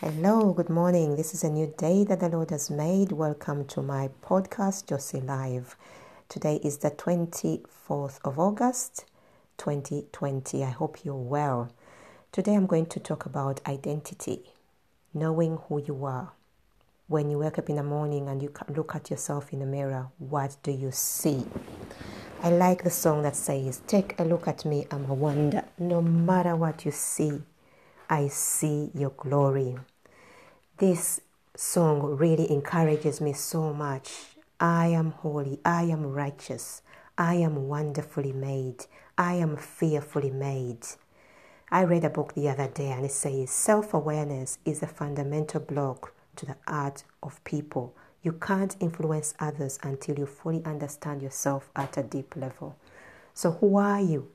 Hello, good morning. This is a new day that the Lord has made. Welcome to my podcast, Josie Live. Today is the 24th of August, 2020. I hope you're well. Today I'm going to talk about identity, knowing who you are. When you wake up in the morning and you look at yourself in the mirror, what do you see? I like the song that says, Take a look at me, I'm a wonder. No matter what you see, I see your glory. This song really encourages me so much. I am holy, I am righteous, I am wonderfully made, I am fearfully made. I read a book the other day and it says self awareness is a fundamental block to the art of people. You can't influence others until you fully understand yourself at a deep level. So, who are you?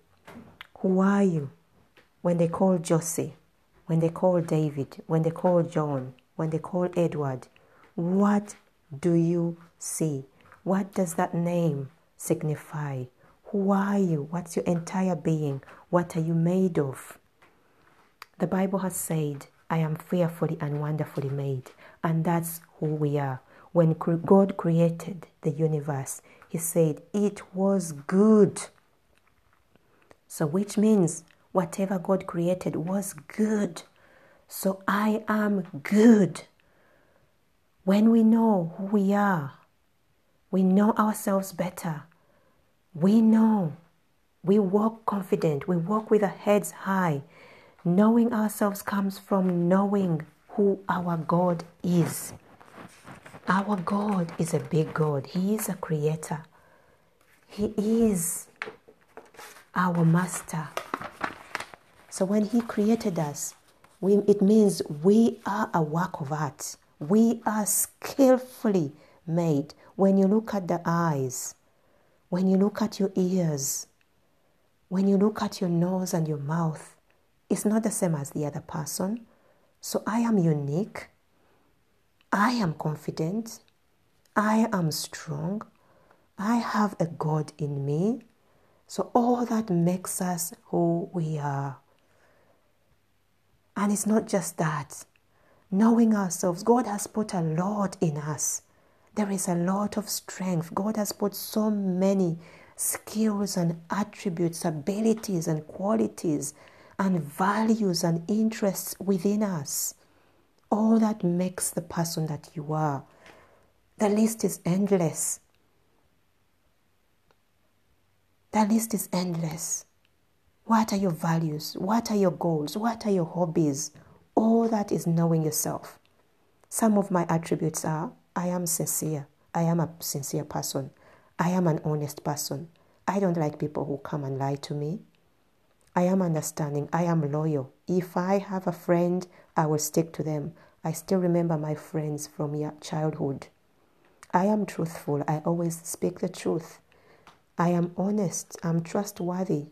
Who are you? When they call Josie, when they call David, when they call John, when they call Edward, what do you see? What does that name signify? Who are you? What's your entire being? What are you made of? The Bible has said, I am fearfully and wonderfully made. And that's who we are. When God created the universe, He said, It was good. So, which means whatever God created was good. So I am good. When we know who we are, we know ourselves better. We know. We walk confident. We walk with our heads high. Knowing ourselves comes from knowing who our God is. Our God is a big God. He is a creator. He is our master. So when He created us, we, it means we are a work of art. We are skillfully made. When you look at the eyes, when you look at your ears, when you look at your nose and your mouth, it's not the same as the other person. So I am unique. I am confident. I am strong. I have a God in me. So all that makes us who we are. And it's not just that. Knowing ourselves, God has put a lot in us. There is a lot of strength. God has put so many skills and attributes, abilities and qualities and values and interests within us. All that makes the person that you are. The list is endless. The list is endless. What are your values? What are your goals? What are your hobbies? All that is knowing yourself. Some of my attributes are I am sincere. I am a sincere person. I am an honest person. I don't like people who come and lie to me. I am understanding. I am loyal. If I have a friend, I will stick to them. I still remember my friends from childhood. I am truthful. I always speak the truth. I am honest. I'm trustworthy.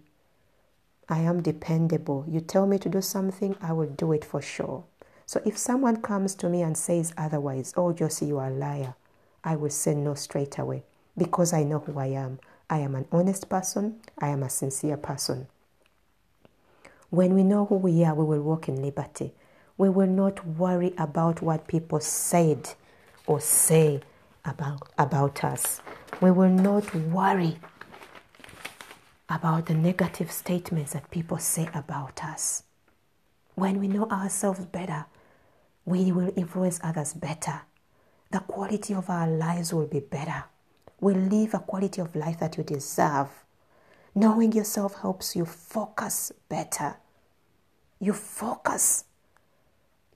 I am dependable. You tell me to do something, I will do it for sure. So if someone comes to me and says otherwise, oh, Josie, you are a liar, I will say no straight away because I know who I am. I am an honest person, I am a sincere person. When we know who we are, we will walk in liberty. We will not worry about what people said or say about, about us. We will not worry about the negative statements that people say about us. When we know ourselves better, we will influence others better. The quality of our lives will be better. We'll live a quality of life that you deserve. Knowing yourself helps you focus better. You focus.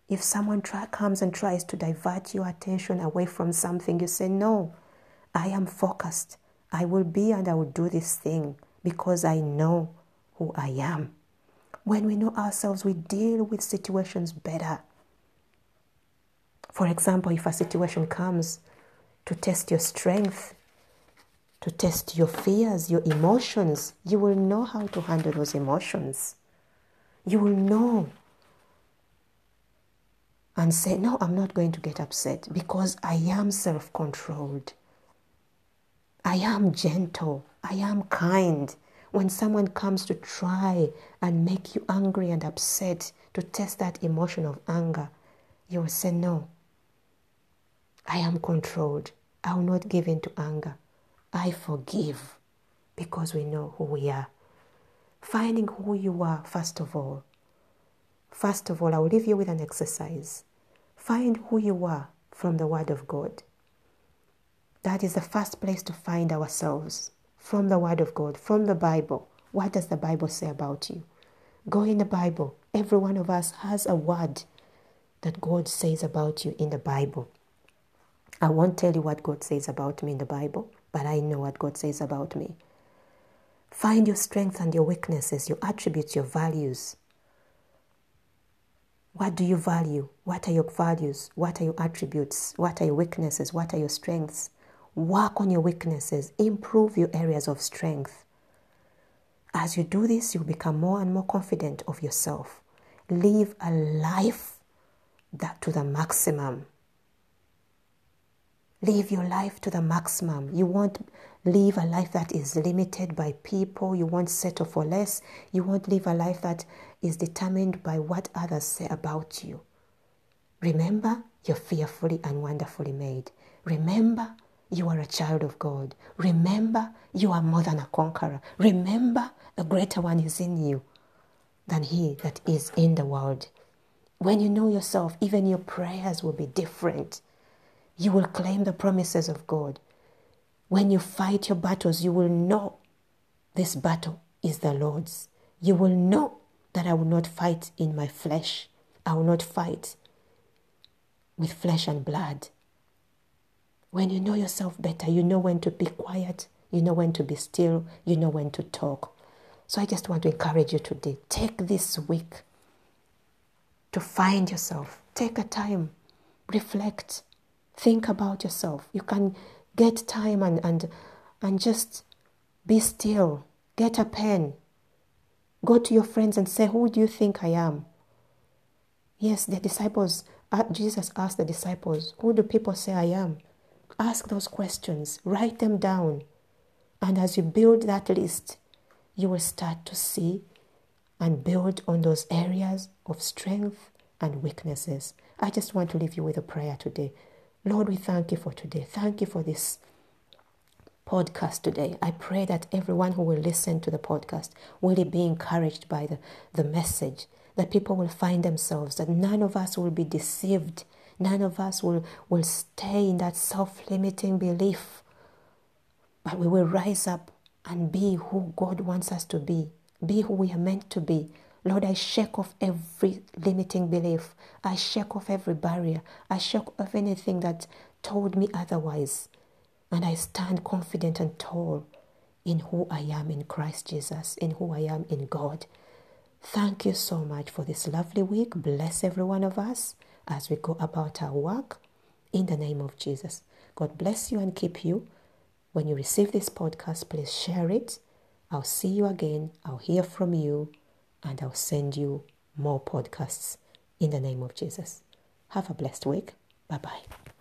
If someone try, comes and tries to divert your attention away from something, you say, No, I am focused. I will be and I will do this thing because I know who I am. When we know ourselves, we deal with situations better. For example, if a situation comes to test your strength, to test your fears, your emotions, you will know how to handle those emotions. You will know and say, No, I'm not going to get upset because I am self controlled. I am gentle. I am kind. When someone comes to try and make you angry and upset, to test that emotion of anger, you will say, No, I am controlled. I will not give in to anger. I forgive because we know who we are. Finding who you are, first of all. First of all, I will leave you with an exercise. Find who you are from the Word of God. That is the first place to find ourselves from the Word of God, from the Bible. What does the Bible say about you? Go in the Bible. Every one of us has a word that God says about you in the Bible. I won't tell you what God says about me in the Bible, but I know what God says about me. Find your strengths and your weaknesses, your attributes, your values. What do you value? What are your values? What are your attributes? What are your weaknesses? What are your strengths? Work on your weaknesses, improve your areas of strength. As you do this, you'll become more and more confident of yourself. Live a life that to the maximum. Live your life to the maximum. You won't live a life that is limited by people. You won't settle for less. You won't live a life that is determined by what others say about you. Remember, you're fearfully and wonderfully made. Remember, you are a child of God. Remember, you are more than a conqueror. Remember, a greater one is in you than he that is in the world. When you know yourself, even your prayers will be different. You will claim the promises of God. When you fight your battles, you will know this battle is the Lord's. You will know that I will not fight in my flesh. I will not fight with flesh and blood. When you know yourself better, you know when to be quiet, you know when to be still, you know when to talk. So I just want to encourage you today. Take this week to find yourself. Take a time, reflect, think about yourself. You can get time and, and, and just be still. Get a pen. Go to your friends and say, Who do you think I am? Yes, the disciples, uh, Jesus asked the disciples, Who do people say I am? Ask those questions, write them down. And as you build that list, you will start to see and build on those areas of strength and weaknesses. I just want to leave you with a prayer today. Lord, we thank you for today. Thank you for this podcast today. I pray that everyone who will listen to the podcast will be encouraged by the, the message, that people will find themselves, that none of us will be deceived None of us will, will stay in that self limiting belief, but we will rise up and be who God wants us to be, be who we are meant to be. Lord, I shake off every limiting belief. I shake off every barrier. I shake off anything that told me otherwise. And I stand confident and tall in who I am in Christ Jesus, in who I am in God. Thank you so much for this lovely week. Bless every one of us as we go about our work in the name of Jesus. God bless you and keep you. When you receive this podcast, please share it. I'll see you again. I'll hear from you and I'll send you more podcasts in the name of Jesus. Have a blessed week. Bye bye.